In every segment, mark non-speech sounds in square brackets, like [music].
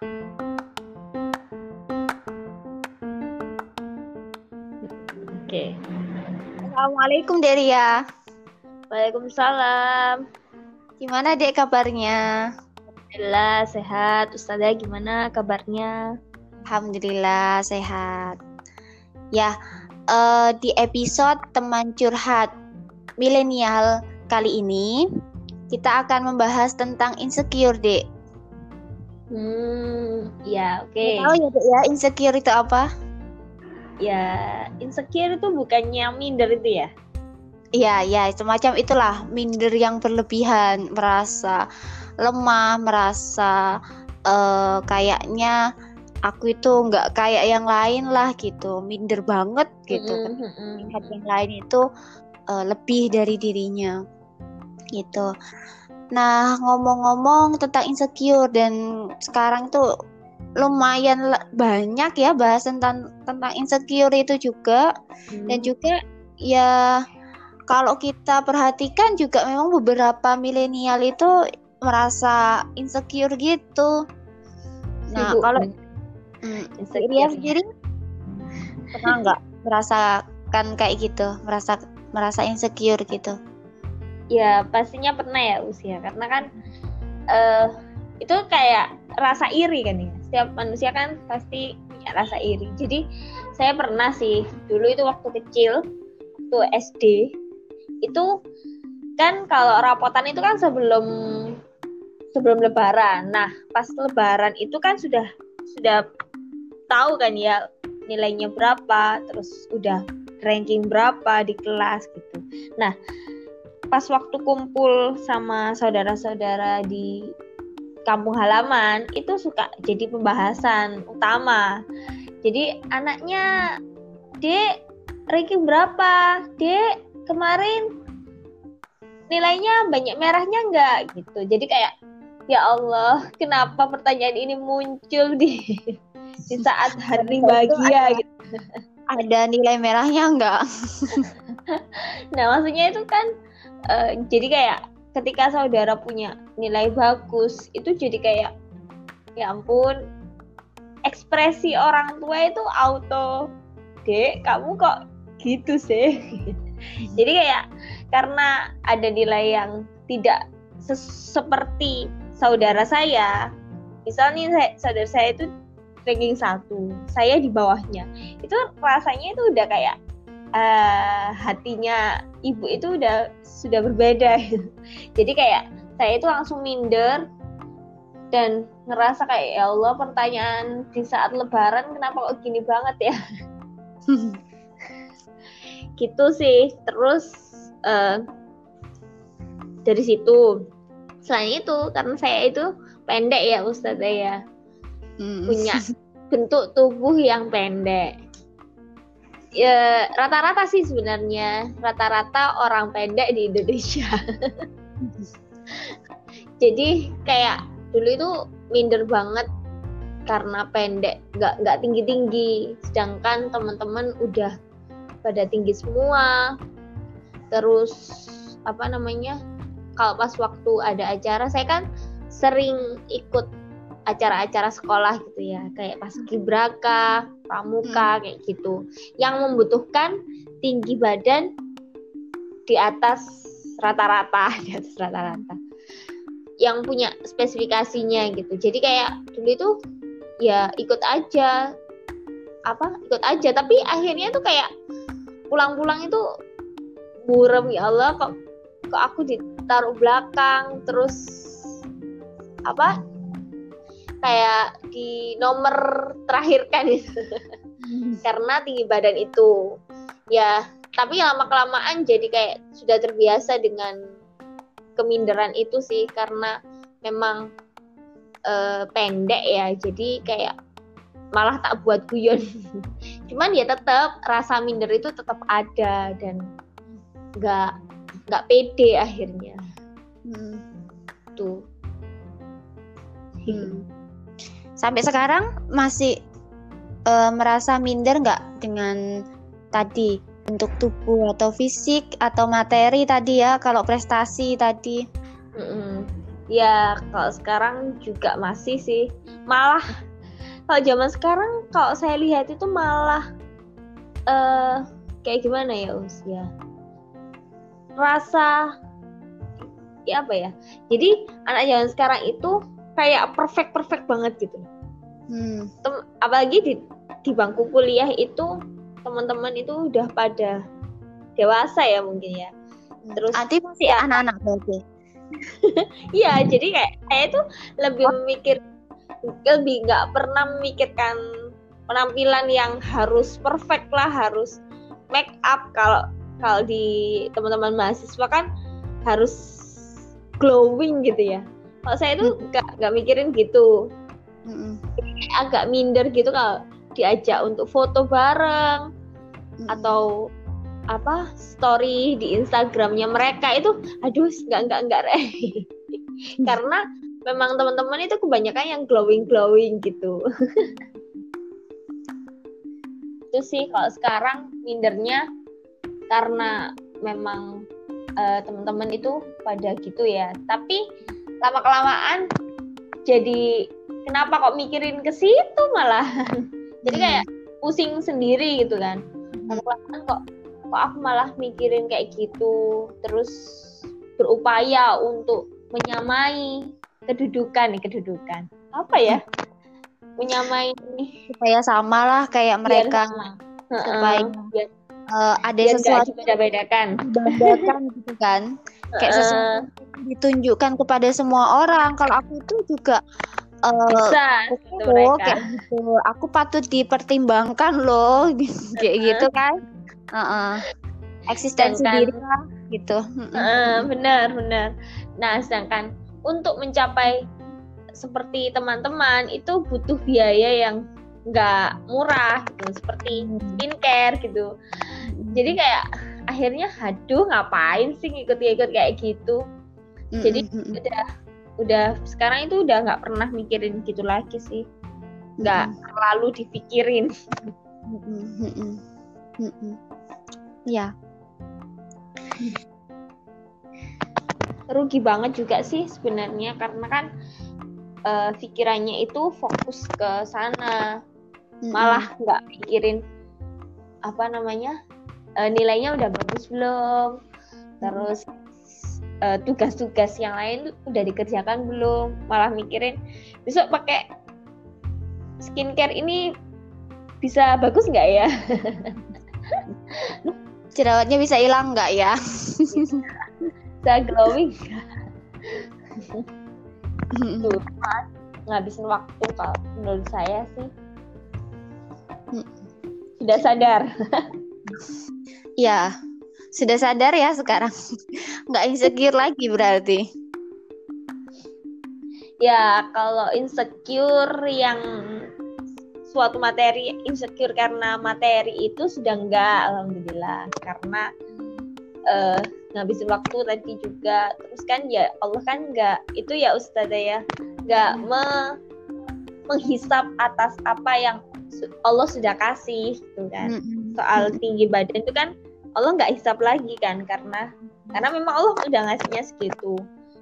Oke. Assalamualaikum Deria. Waalaikumsalam. Gimana dek kabarnya? Alhamdulillah sehat. Ustazah gimana kabarnya? Alhamdulillah sehat. Ya, uh, di episode teman curhat milenial kali ini kita akan membahas tentang insecure, Dek. Hmm, ya oke. Okay. Tahu ya, ya, insecure itu apa? Ya, insecure itu bukannya minder itu ya? Iya, ya, semacam itulah minder yang berlebihan, merasa lemah, merasa uh, kayaknya aku itu nggak kayak yang lain lah gitu, minder banget gitu kan. Lihat yang lain itu uh, lebih dari dirinya gitu. Nah, ngomong-ngomong tentang insecure dan sekarang tuh lumayan banyak ya bahas tentang tentang insecure itu juga hmm. dan juga ya kalau kita perhatikan juga memang beberapa milenial itu merasa insecure gitu. Nah Ibu, kalau hmm, dia sendiri pernah nggak merasakan kayak gitu, merasa merasa insecure gitu? Ya pastinya pernah ya usia. Karena kan uh, itu kayak rasa iri kan ya. Setiap manusia kan pasti punya rasa iri. Jadi saya pernah sih dulu itu waktu kecil waktu SD itu kan kalau rapotan itu kan sebelum sebelum lebaran. Nah pas lebaran itu kan sudah sudah tahu kan ya nilainya berapa terus udah ranking berapa di kelas gitu. Nah pas waktu kumpul sama saudara-saudara di kampung halaman itu suka jadi pembahasan utama. Jadi anaknya, Dek, ranking berapa? Dek, kemarin nilainya banyak merahnya enggak gitu. Jadi kayak ya Allah, kenapa pertanyaan ini muncul di di saat hari bahagia gitu. Ada nilai merahnya enggak? [laughs] nah, maksudnya itu kan uh, jadi kayak ketika saudara punya nilai bagus itu jadi kayak ya ampun ekspresi orang tua itu auto dek kamu kok gitu sih? [laughs] Jadi kayak karena ada nilai yang tidak seperti saudara saya misalnya saya, saudara saya itu ranking satu saya di bawahnya itu rasanya itu udah kayak uh, hatinya ibu itu udah sudah berbeda. [laughs] Jadi kayak saya itu langsung minder dan ngerasa kayak ya Allah pertanyaan di saat lebaran kenapa kok gini banget ya? [laughs] Gitu sih. Terus uh, dari situ selain itu karena saya itu pendek ya Ustazah ya. Hmm. punya [laughs] bentuk tubuh yang pendek ya rata-rata sih sebenarnya. Rata-rata orang pendek di Indonesia. [laughs] Jadi kayak dulu itu minder banget karena pendek nggak nggak tinggi tinggi sedangkan teman-teman udah pada tinggi semua. Terus apa namanya kalau pas waktu ada acara saya kan sering ikut acara-acara sekolah gitu ya. Kayak pas kibraka pramuka hmm. kayak gitu. Yang membutuhkan tinggi badan di atas rata-rata [laughs] di atas rata-rata. Yang punya spesifikasinya gitu. Jadi kayak dulu itu ya ikut aja apa ikut aja. Tapi akhirnya tuh kayak pulang-pulang itu burem ya Allah kok kok aku ditaruh belakang terus apa kayak di nomor terakhir kan. Hmm. [laughs] karena tinggi badan itu. Ya tapi lama kelamaan jadi kayak sudah terbiasa dengan keminderan itu sih. Karena memang uh, pendek ya. Jadi kayak malah tak buat guyon. [laughs] Cuman ya tetap rasa minder itu tetap ada dan nggak nggak pede akhirnya. Hmm. tuh. Hmm sampai sekarang masih uh, merasa minder nggak dengan tadi? Untuk tubuh atau fisik atau materi tadi ya kalau prestasi tadi? Mm-hmm. ya kalau sekarang juga masih sih. Malah kalau zaman sekarang kalau saya lihat itu malah uh, kayak gimana ya usia rasa ya apa ya? Jadi anak zaman sekarang itu kayak perfect perfect banget gitu hmm. Tem apalagi di di bangku kuliah itu teman-teman itu udah pada dewasa ya mungkin ya hmm. terus nanti masih ya, anak-anak berarti [laughs] iya jadi kayak saya itu lebih oh. memikir lebih nggak pernah memikirkan penampilan yang harus perfect lah harus make up kalau kalau di teman-teman mahasiswa kan harus glowing gitu ya kalau saya itu nggak nggak mikirin gitu. Hmm. agak minder gitu kalau diajak untuk foto bareng hmm. atau apa story di Instagramnya mereka itu aduh nggak nggak nggak re. [laughs] Karena memang teman-teman itu kebanyakan yang glowing glowing gitu. [laughs] Itu sih kalau sekarang mindernya karena memang uh, teman-teman itu pada gitu ya. Tapi lama kelamaan jadi kenapa kok mikirin ke situ malah? [laughs] Jadi kayak pusing sendiri gitu kan. Lama kelamaan kok kok aku malah mikirin kayak gitu. Terus berupaya untuk menyamai kedudukan nih kedudukan. Apa ya? Menyamai supaya sama lah kayak mereka. supaya uh, ada Biar sesuatu beda-bedakan bedakan gitu kan [laughs] kayak sesuatu ditunjukkan kepada semua orang. Kalau aku itu juga uh, bisa oh, kayak gitu. Aku patut dipertimbangkan loh [laughs] kayak gitu kan. Uh -uh. eksistensi sedangkan, diri lah gitu. Uh, benar benar. Nah sedangkan untuk mencapai seperti teman-teman itu butuh biaya yang nggak murah gitu seperti hmm. skincare gitu. Jadi kayak akhirnya aduh ngapain sih ngikut-ngikut kayak gitu jadi mm-hmm. udah udah sekarang itu udah nggak pernah mikirin gitu lagi sih nggak mm-hmm. terlalu dipikirin mm-hmm. ya rugi banget juga sih sebenarnya karena kan uh, pikirannya itu fokus ke sana malah nggak mikirin apa namanya uh, nilainya udah bagus belum? Terus uh, tugas-tugas yang lain udah dikerjakan belum? Malah mikirin besok pakai skincare ini bisa bagus nggak ya? [laughs] Jerawatnya bisa hilang nggak ya? [laughs] Bisa glowing. Tuh ngabisin waktu kalau menurut saya sih. Sudah sadar [laughs] Ya, sudah sadar ya sekarang. [laughs] Nggak insecure lagi berarti. Ya, kalau insecure yang suatu materi insecure karena materi itu sudah enggak alhamdulillah. Karena uh, ngabisin waktu tadi juga. Terus kan ya Allah kan enggak itu ya Ustazah ya enggak me menghisap atas apa yang Allah sudah kasih gitu kan. Soal tinggi badan itu kan Allah nggak hisap lagi kan karena karena memang Allah udah ngasihnya segitu.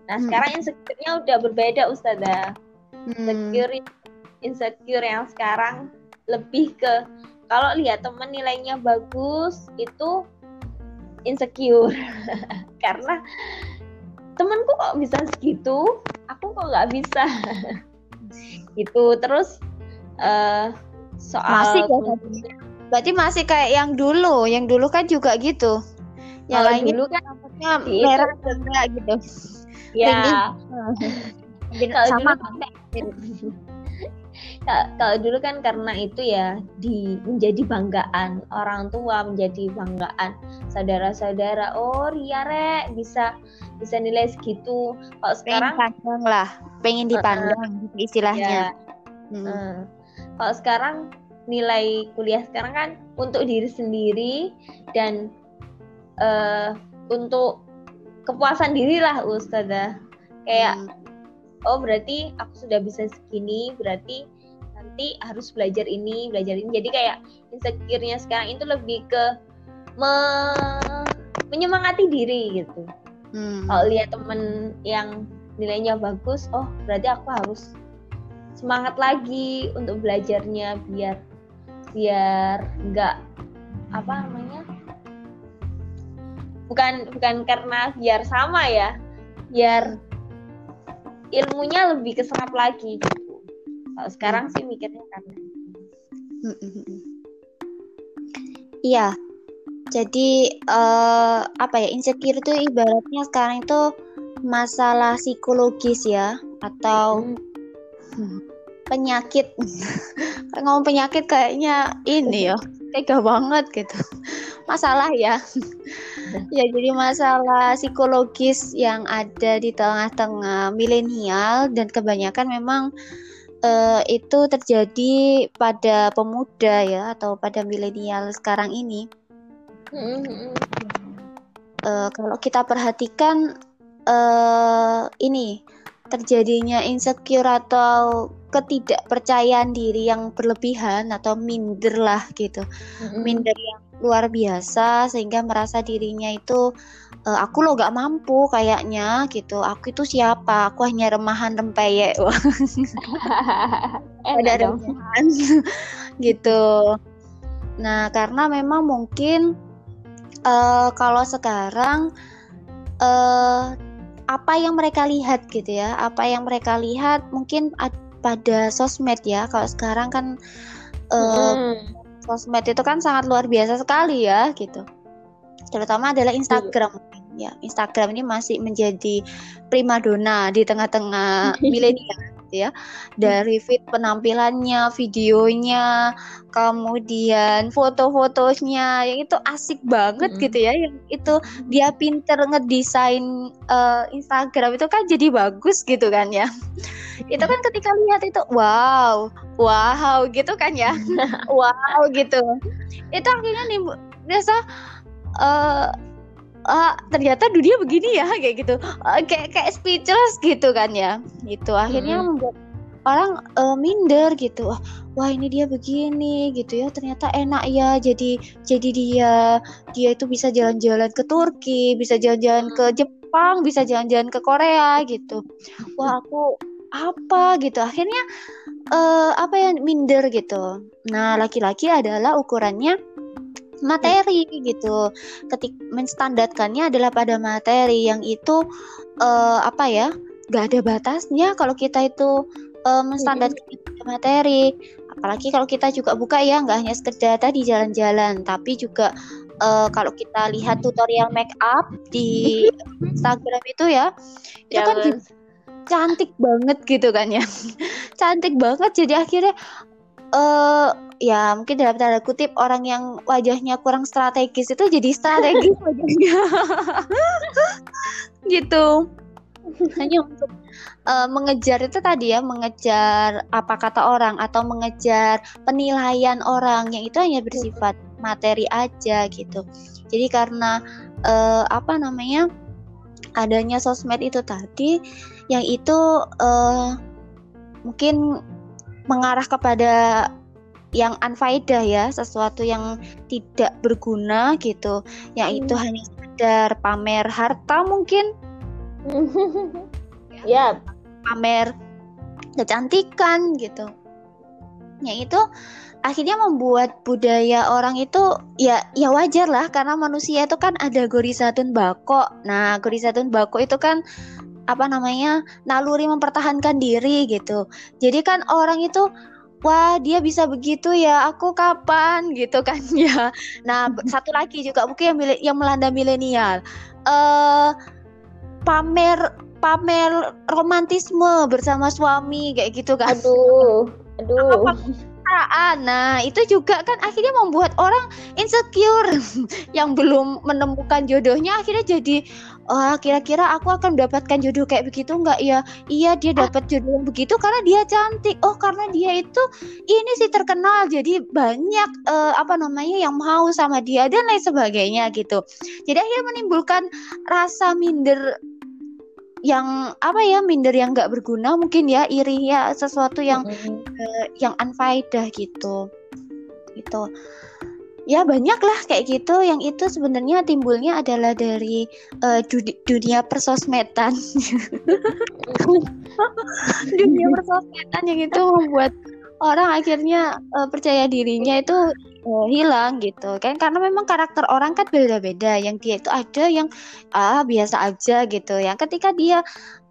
Nah hmm. sekarang insecure-nya udah berbeda Ustazah. Hmm. Insecure insecure yang sekarang lebih ke kalau lihat temen nilainya bagus itu insecure [laughs] karena temenku kok bisa segitu aku kok nggak bisa [laughs] gitu terus uh, soal masih ya, Berarti masih kayak yang dulu, yang dulu kan juga gitu. Yang lain dulu kan rambutnya merah enggak gitu. Ya. [laughs] kalau sama dulu kan, kalau dulu kan karena itu ya di menjadi banggaan orang tua, menjadi banggaan saudara-saudara. Oh, Ria Rek bisa bisa nilai segitu. Kalau sekarang pandang lah, pengen dipandang uh, gitu istilahnya. Ya. Hmm. Uh, kalau sekarang nilai kuliah sekarang kan untuk diri sendiri dan uh, untuk kepuasan diri lah Ustazah kayak hmm. oh berarti aku sudah bisa segini berarti nanti harus belajar ini belajar ini jadi kayak insecure-nya sekarang itu lebih ke me menyemangati diri gitu hmm. kalau lihat temen yang nilainya bagus oh berarti aku harus semangat lagi untuk belajarnya biar biar nggak apa namanya bukan bukan karena biar sama ya biar ilmunya lebih keserap lagi gitu. Kalau sekarang sih mikirnya karena iya jadi uh, apa ya insecure itu ibaratnya sekarang itu masalah psikologis ya atau hmm. Penyakit. Ngomong penyakit kayaknya ini ya tega banget gitu. Masalah ya. Ya jadi masalah psikologis yang ada di tengah-tengah milenial dan kebanyakan memang uh, itu terjadi pada pemuda ya atau pada milenial sekarang ini. Uh, kalau kita perhatikan uh, ini terjadinya insecure atau ketidakpercayaan diri yang berlebihan atau minder lah gitu. Mm-hmm. minder yang luar biasa sehingga merasa dirinya itu e, aku lo gak mampu kayaknya gitu. Aku itu siapa? Aku hanya remahan rempeyek. [laughs] Ada remahan. [laughs] Gitu. Nah karena memang mungkin uh, kalau sekarang uh, apa yang mereka lihat gitu ya. Apa yang mereka lihat mungkin pada sosmed ya. Kalau sekarang kan uh, hmm. sosmed itu kan sangat luar biasa sekali ya gitu. Terutama adalah Instagram. Ya Instagram ini masih menjadi primadona di tengah-tengah [laughs] milenial ya. Dari fit penampilannya videonya kemudian foto-fotonya yang itu asik banget mm. gitu ya yang itu dia pinter ngedesain uh, Instagram itu kan jadi bagus gitu kan ya. Itu kan ketika lihat itu wow wow gitu kan ya. [laughs] Wow gitu. Itu akhirnya nih biasa uh, uh, ternyata dunia begini ya kayak gitu. Uh, kayak kayak speechless gitu kan ya. Gitu akhirnya hmm. membuat orang uh, minder gitu. Wah, wah ini dia begini gitu ya. Ternyata enak ya jadi jadi dia dia itu bisa jalan-jalan ke Turki bisa jalan-jalan ke Jepang bisa jalan-jalan ke Korea gitu. Wah aku apa gitu. Akhirnya uh, apa yang minder gitu. Nah laki-laki adalah ukurannya materi gitu. Ketik menstandarkannya adalah pada materi yang itu uh, apa ya? Gak ada batasnya kalau kita itu uh, menstandarkan materi. Apalagi kalau kita juga buka ya, nggak hanya sekedar tadi jalan-jalan, tapi juga uh, kalau kita lihat tutorial make up di Instagram itu ya, itu kan cantik banget gitu kan ya, [laughs] cantik banget. Jadi akhirnya uh, ya mungkin dalam tanda kutip orang yang wajahnya kurang strategis itu jadi strategis [laughs] wajahnya. [laughs] Gitu. Hanya untuk uh, mengejar itu tadi ya mengejar apa kata orang atau mengejar penilaian orang yang itu hanya bersifat materi aja gitu. Jadi karena uh, apa namanya adanya sosmed itu tadi yang itu uh, mungkin mengarah kepada yang unfaedah ya, sesuatu yang tidak berguna gitu. Yang hmm. itu hanya sekedar pamer harta mungkin. [laughs] ya, pamer kecantikan gitu. Yang itu akhirnya membuat budaya orang itu ya ya wajar lah karena manusia itu kan ada gorisatun bako. Nah, gorisatun bako itu kan apa namanya naluri mempertahankan diri gitu. Jadi kan orang itu wah dia bisa begitu ya aku kapan? [laughs] gitu kan [laughs] ya. Nah satu lagi juga mungkin yang yang melanda milenial. Uh, pamer pamer romantisme bersama suami kayak gitu kan. Aduh aduh. Nah, itu juga kan akhirnya membuat orang insecure. [laughs] Yang belum menemukan jodohnya akhirnya jadi oh kira-kira aku akan mendapatkan jodoh kayak begitu nggak ya? Iya, dia dapat jodoh yang begitu karena dia cantik. Oh, karena dia itu ini sih terkenal jadi banyak uh, apa namanya yang mau sama dia dan lain sebagainya gitu. Jadi akhirnya menimbulkan rasa minder yang apa ya minder yang nggak berguna mungkin ya iri ya sesuatu yang mm -hmm. uh, yang unfaedah gitu gitu ya banyak lah kayak gitu. Yang itu sebenarnya timbulnya adalah dari uh, dunia persosmedan [laughs] dunia persosmedan yang itu membuat orang akhirnya uh, percaya dirinya itu uh, hilang gitu kan. Karena memang karakter orang kan beda-beda. Yang dia itu ada yang ah biasa aja gitu yang ketika dia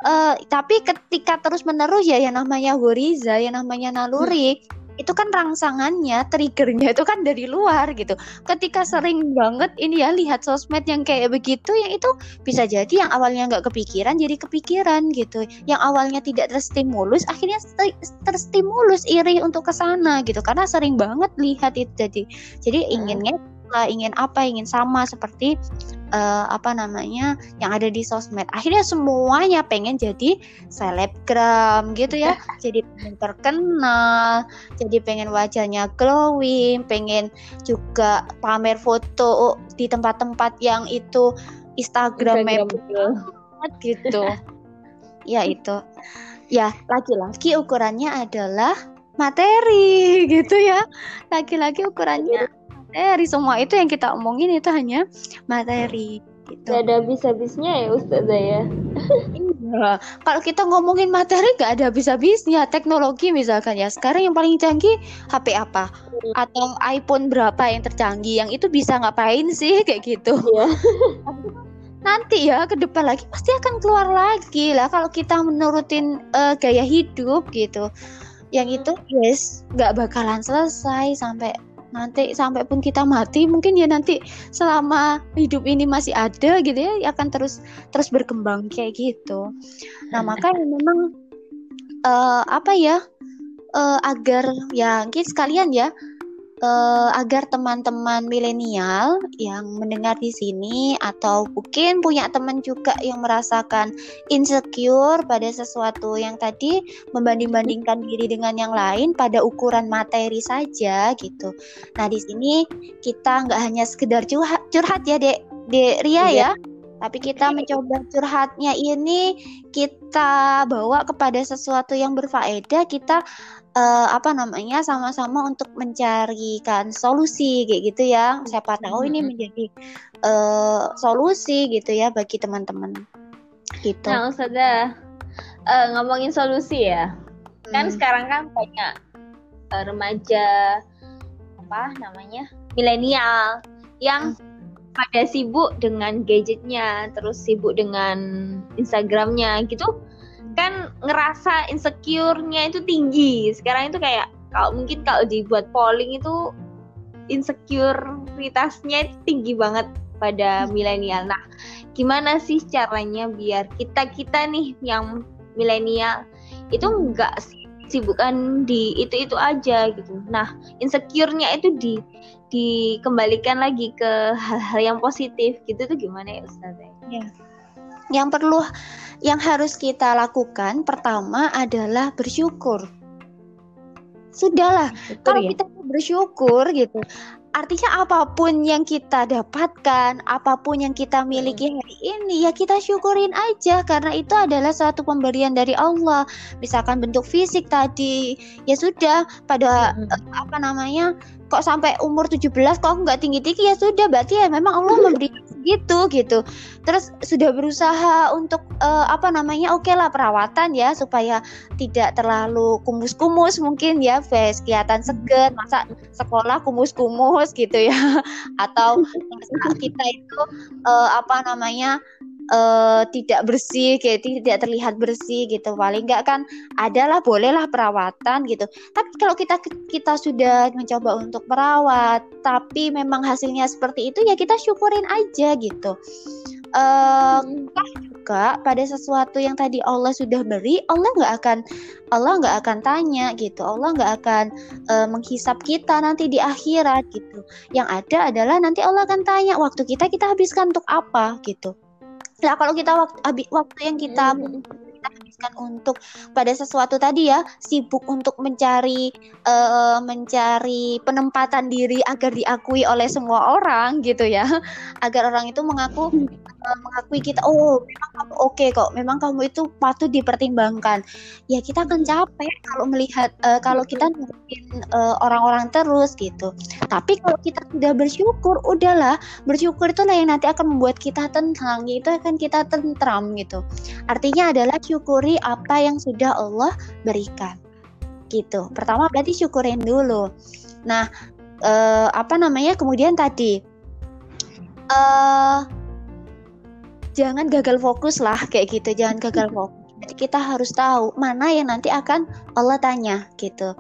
uh, tapi ketika terus menerus ya yang namanya goriza yang namanya naluri itu kan rangsangannya, triggernya itu kan dari luar gitu. Ketika sering banget ini ya lihat sosmed yang kayak begitu, yang itu bisa jadi yang awalnya nggak kepikiran jadi kepikiran gitu. Yang awalnya tidak terstimulus, akhirnya terstimulus iri untuk ke sana gitu. Karena sering banget lihat itu jadi, jadi inginnya ingin apa ingin sama seperti uh, apa namanya yang ada di sosmed. Akhirnya semuanya pengen jadi selebgram gitu ya. Jadi pengen terkenal jadi pengen wajahnya glowing pengen juga pamer foto di tempat-tempat yang itu Instagramable banget gitu. [laughs] Ya itu. Ya laki-laki ukurannya adalah materi [laughs] gitu ya. Laki-laki ukurannya materi semua itu yang kita omongin itu hanya materi gitu. Gak ada habis-habisnya ya Ustazah ya. iya. Kalau kita ngomongin materi gak ada habis-habisnya. Teknologi misalkan ya. Sekarang yang paling canggih HP apa? Hmm. Atau iPhone berapa yang tercanggih? Yang itu bisa ngapain sih [laughs] kayak gitu. Iya. [laughs] Nanti ya ke depan lagi pasti akan keluar lagi lah kalau kita menurutin uh, gaya hidup gitu. Yang itu yes nggak bakalan selesai sampai nanti sampai pun kita mati mungkin ya nanti selama hidup ini masih ada gitu ya akan terus terus berkembang kayak gitu. Nah makanya memang uh, apa ya uh, agar ya mungkin sekalian ya uh, agar teman-teman milenial yang mendengar di sini atau mungkin punya teman juga yang merasakan insecure pada sesuatu yang tadi membanding-bandingkan diri dengan yang lain pada ukuran materi saja gitu. Nah di sini kita nggak hanya sekedar curhat, curhat ya dek, dek Ria iya. ya tapi kita mencoba curhatnya ini kita bawa kepada sesuatu yang berfaedah kita uh, apa namanya sama-sama untuk mencarikan solusi kayak gitu ya. Siapa tahu ini menjadi uh, solusi gitu ya bagi teman-teman. Gitu. Nah Ustazah uh, ngomongin solusi ya. Kan hmm. kan sekarang kan banyak uh, remaja apa namanya milenial yang hmm pada sibuk dengan gadgetnya, terus sibuk dengan Instagramnya gitu, kan ngerasa insecure-nya itu tinggi. Sekarang itu kayak kalau mungkin kalau dibuat polling itu insecuritasnya itu tinggi banget pada milenial. Nah, gimana sih caranya biar kita kita nih yang milenial itu enggak sibukkan di itu itu aja gitu. Nah, insecure-nya itu di dikembalikan lagi ke hal-hal yang positif gitu tuh gimana ya Ustazah? Ya. Yang perlu yang harus kita lakukan pertama adalah bersyukur. Sudahlah, Betul, kalau ya? kita bersyukur gitu, artinya apa pun yang kita dapatkan, apa pun yang kita miliki hari ini, ya kita syukurin aja karena itu adalah satu pemberian dari Allah. Misalkan bentuk fisik tadi, ya sudah pada hmm. apa namanya kok sampai umur 17 kok nggak tinggi-tinggi? Ya sudah berarti ya memang Allah memberi segitu gitu. Terus sudah berusaha untuk uh, apa namanya oke okay lah perawatan ya supaya tidak terlalu kumus-kumus mungkin ya face kelihatan seger masa sekolah kumus-kumus gitu ya. [laughs] Atau kita itu uh, apa namanya uh, tidak bersih kayak tidak terlihat bersih gitu. Paling enggak kan adalah bolehlah perawatan gitu. Tapi kalau kita kita sudah mencoba untuk merawat tapi memang hasilnya seperti itu ya kita syukurin aja gitu. Uh, juga pada sesuatu yang tadi Allah sudah beri Allah nggak akan Allah nggak akan tanya gitu. Allah nggak akan uh, menghisap kita nanti di akhirat gitu. Yang ada adalah nanti Allah akan tanya waktu kita kita habiskan untuk apa? gitu Nah, kalau kita waktu waktu yang kita hmm. Habiskan untuk pada sesuatu tadi ya sibuk untuk mencari uh, mencari penempatan diri agar diakui oleh semua orang gitu ya. [laughs] Agar orang itu mengaku uh, mengakui kita oh memang kamu oke okay kok memang kamu itu patut dipertimbangkan. Ya kita akan capek kalau melihat uh, kalau kita nungguin uh, orang-orang terus gitu. Tapi kalau kita sudah bersyukur udahlah. Bersyukur itulah yang nanti akan membuat kita tenang itu akan kita tentram gitu. Artinya adalah syukuri apa yang sudah Allah berikan. Gitu. Pertama berarti syukurin dulu. Nah uh, apa namanya? Kemudian tadi uh, jangan gagal fokus lah kayak gitu. Jangan gagal [laughs] fokus. Jadi kita harus tahu mana yang nanti akan Allah tanya gitu.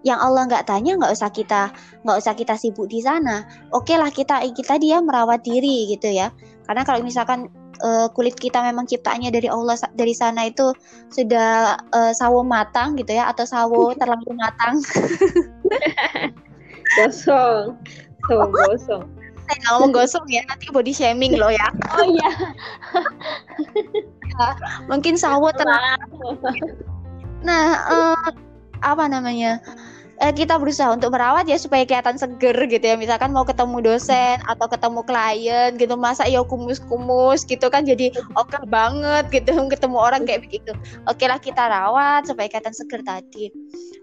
Yang Allah nggak tanya nggak usah kita nggak usah kita sibuk di sana. Oke lah kita kita dia merawat diri gitu ya. Karena kalau misalkan uh, kulit kita memang ciptaannya dari Allah dari sana itu sudah uh, sawo matang gitu ya atau sawo [laughs] terlalu matang. [laughs] Gosong. Sawo gosong. Saya nggak ngomong gosong ya nanti body shaming loh ya. [laughs] Oh iya. Ya, mungkin sawo terlalu nah uh, apa namanya uh, kita berusaha untuk merawat ya supaya kelihatan seger gitu ya. Misalkan mau ketemu dosen atau ketemu klien gitu masa ya kumus-kumus gitu kan jadi oke okay banget gitu [laughs] ketemu orang kayak begitu. Oke okay lah kita rawat supaya kelihatan seger tadi.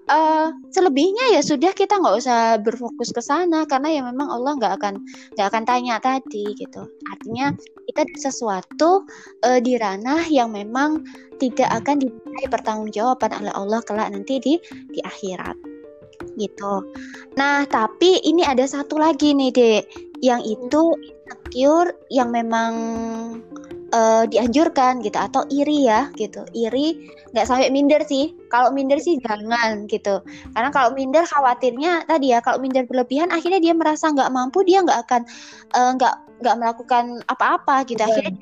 Uh, selebihnya ya sudah kita nggak usah berfokus ke sana karena ya memang Allah nggak akan nggak akan tanya tadi gitu. Artinya kita sesuatu uh, di ranah yang memang tidak akan dimintai pertanggungjawaban oleh Allah kelak nanti di di akhirat gitu. Nah, tapi ini ada satu lagi nih, Dek, yang itu insecure yang memang uh, dianjurkan gitu atau iri ya gitu. Iri nggak sampai minder sih. Kalau minder sih jangan gitu. Karena kalau minder khawatirnya tadi ya kalau minder berlebihan akhirnya dia merasa nggak mampu, dia nggak akan eh, nggak uh, nggak melakukan apa-apa gitu. Akhirnya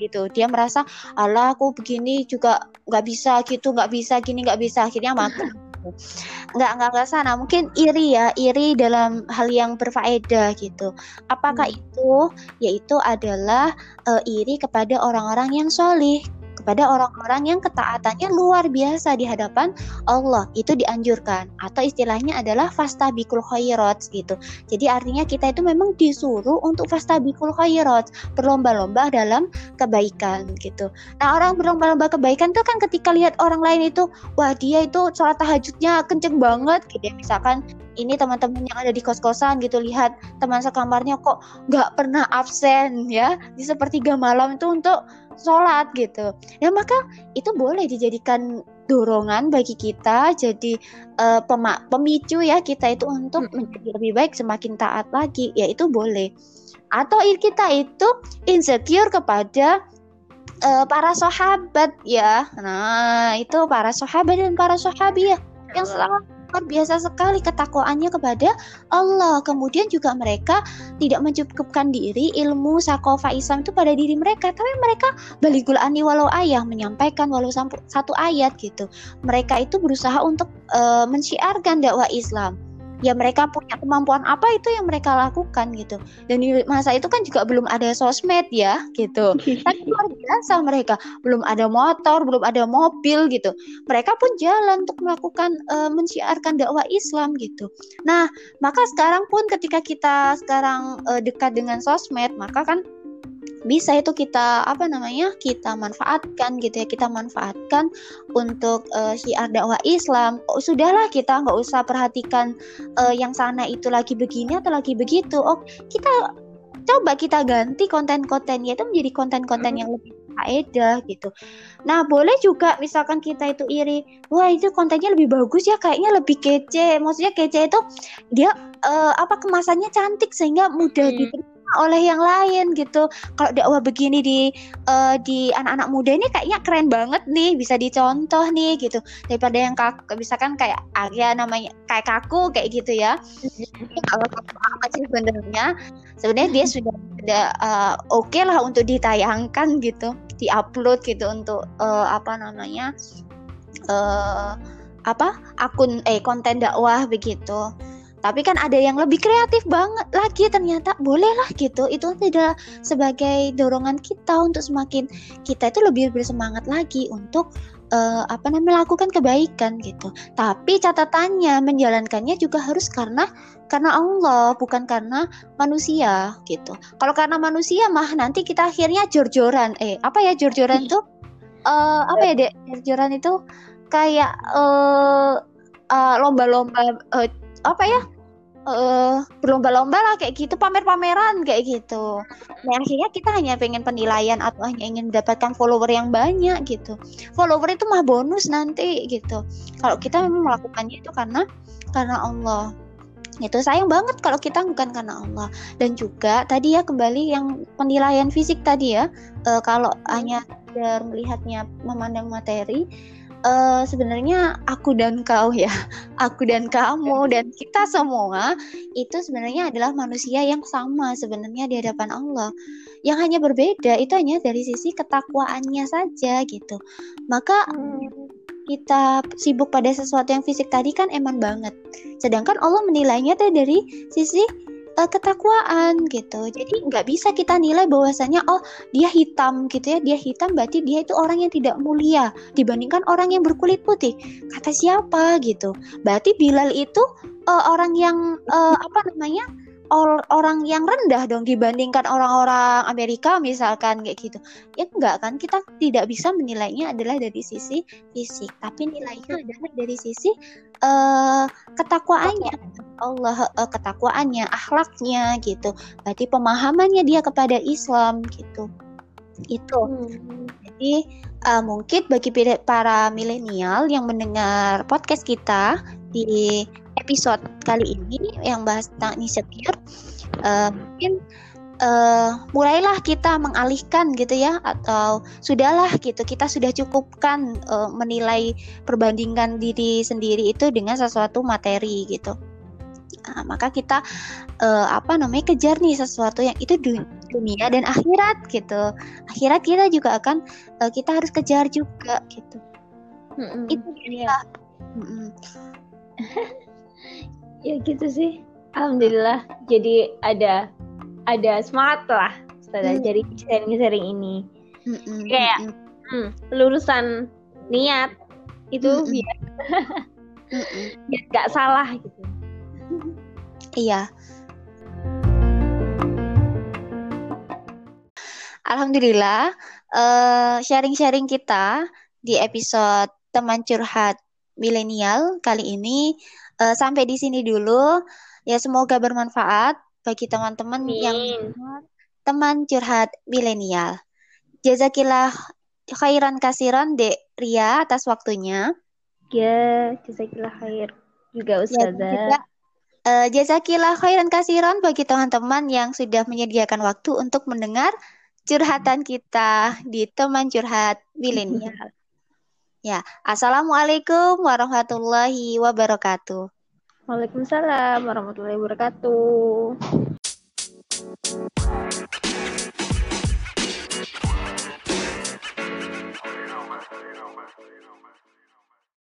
gitu. Dia merasa, "Allah, aku begini juga nggak bisa gitu, nggak bisa gini, nggak bisa." Akhirnya mati nggak nggak ke sana mungkin iri ya iri dalam hal yang berfaedah gitu. Apakah hmm. itu? Yaitu adalah uh, iri kepada orang-orang yang solih kepada orang-orang yang ketaatannya luar biasa di hadapan Allah itu dianjurkan atau istilahnya adalah fastabikul khairat gitu. Jadi artinya kita itu memang disuruh untuk fastabikul khairat, berlomba-lomba dalam kebaikan gitu. Nah, orang berlomba-lomba kebaikan tuh kan ketika lihat orang lain itu wah dia itu sholat tahajudnya kenceng banget gitu ya. Misalkan ini teman-teman yang ada di kos-kosan gitu lihat teman sekamarnya kok nggak pernah absen ya di sepertiga malam itu untuk sholat gitu. Ya maka itu boleh dijadikan dorongan bagi kita jadi uh, pemicu ya kita itu untuk menjadi lebih baik semakin taat lagi. Ya itu boleh. Atau kita itu insecure kepada uh, para sahabat ya. Nah itu para sahabat dan para sahabiah yang selalu luar biasa sekali ketakwaannya kepada Allah. Kemudian juga mereka tidak mencukupkan diri ilmu sakofa Islam itu pada diri mereka, tapi mereka baligul ani walau ayah menyampaikan walau satu ayat gitu. Mereka itu berusaha untuk uh, mensiarkan dakwah Islam ya mereka punya kemampuan apa itu yang mereka lakukan gitu. Dan di masa itu kan juga belum ada sosmed ya gitu. [laughs] Tapi luar biasa mereka. Belum ada motor belum ada mobil gitu. Mereka pun jalan untuk melakukan uh, mensiarkan dakwah Islam gitu. Nah maka sekarang pun ketika kita sekarang uh, dekat dengan sosmed maka kan bisa itu kita apa namanya kita manfaatkan gitu ya kita manfaatkan untuk uh, syiar dakwah Islam oh, sudahlah kita nggak usah perhatikan uh, yang sana itu lagi begini atau lagi begitu oh kita coba kita ganti konten-kontennya itu menjadi konten-konten yang lebih faedah gitu. Nah, boleh juga misalkan kita itu iri, wah itu kontennya lebih bagus ya, kayaknya lebih kece. Maksudnya kece itu dia uh, apa kemasannya cantik sehingga mudah hmm. Oleh yang lain gitu. Kalau dakwah begini di uh, di anak-anak muda ini kayaknya keren banget nih, bisa dicontoh nih gitu. Daripada yang kaku, misalkan kayak Arya namanya kayak kaku kayak gitu ya. Kalau apa sih sebenarnya? Sebenarnya dia sudah sudah uh, oke okay lah untuk ditayangkan gitu, diupload gitu untuk uh, apa namanya? Uh, apa akun eh konten dakwah begitu tapi kan ada yang lebih kreatif banget lagi ternyata bolehlah gitu itu tidak sebagai dorongan kita untuk semakin kita itu lebih bersemangat lagi untuk uh, apa namanya melakukan kebaikan gitu. Tapi catatannya menjalankannya juga harus karena karena Allah bukan karena manusia gitu. Kalau karena manusia mah nanti kita akhirnya jor-joran. Eh apa ya jor-joran tuh? Uh, apa ya dek? Jor-joran itu kayak uh, uh, lomba-lomba uh, apa ya? uh, berlomba-lomba lah kayak gitu pamer-pameran kayak gitu. Nah akhirnya kita hanya pengen penilaian atau hanya ingin mendapatkan follower yang banyak gitu. Follower itu mah bonus nanti gitu. Kalau kita memang melakukannya itu karena karena Allah. Itu sayang banget kalau kita bukan karena Allah. Dan juga tadi ya kembali yang penilaian fisik tadi ya uh, kalau hanya melihatnya memandang materi uh, sebenarnya aku dan kau ya, [laughs] aku dan kamu dan kita semua itu sebenarnya adalah manusia yang sama sebenarnya di hadapan Allah. Yang hanya berbeda itu hanya dari sisi ketakwaannya saja gitu. Maka kita sibuk pada sesuatu yang fisik tadi kan eman banget. Sedangkan Allah menilainya dari sisi uh, ketakwaan gitu. Jadi nggak bisa kita nilai bahwasanya oh dia hitam gitu ya, dia hitam berarti dia itu orang yang tidak mulia dibandingkan orang yang berkulit putih. Kata siapa gitu? Berarti Bilal itu uh, orang yang uh, apa namanya? Or orang yang rendah dong dibandingkan orang-orang Amerika misalkan kayak gitu. Ya enggak kan kita tidak bisa menilainya adalah dari sisi fisik, tapi nilainya adalah dari sisi uh, ketakwaannya. Allah uh, ketakwaannya, akhlaknya gitu. Berarti pemahamannya dia kepada Islam gitu. Itu. Hmm. Jadi uh, mungkin bagi para milenial yang mendengar podcast kita di episode kali ini yang bahas tentang insecure uh, mungkin uh, mulailah kita mengalihkan gitu ya atau sudahlah gitu kita sudah cukupkan uh, menilai perbandingan diri sendiri itu dengan sesuatu materi gitu. Nah, maka kita uh, apa namanya kejar nih sesuatu yang itu dunia dan akhirat gitu. Akhirat kita juga akan uh, kita harus kejar juga gitu. Mm -mm, itu dia. Mm -mm. [laughs] ya gitu sih. Alhamdulillah jadi ada ada semangat lah setelah hmm. jadi sharing-sharing ini. Hmm, kayak hmm, pelurusan niat itu hmm. biar [laughs] biar gak salah gitu. Iya. Alhamdulillah uh, sharing-sharing kita di episode teman curhat milenial kali ini uh, sampai di sini dulu. Ya semoga bermanfaat bagi teman-teman yang teman curhat milenial. Jazakillah khairan kasiran Dek Ria atas waktunya. Ya, jazakillah khair juga ya, Ustazah. Ya, uh, jazakillah khairan kasiran bagi teman-teman yang sudah menyediakan waktu untuk mendengar curhatan kita di teman curhat milenial. [laughs] Ya, Assalamualaikum warahmatullahi wabarakatuh. Waalaikumsalam warahmatullahi wabarakatuh.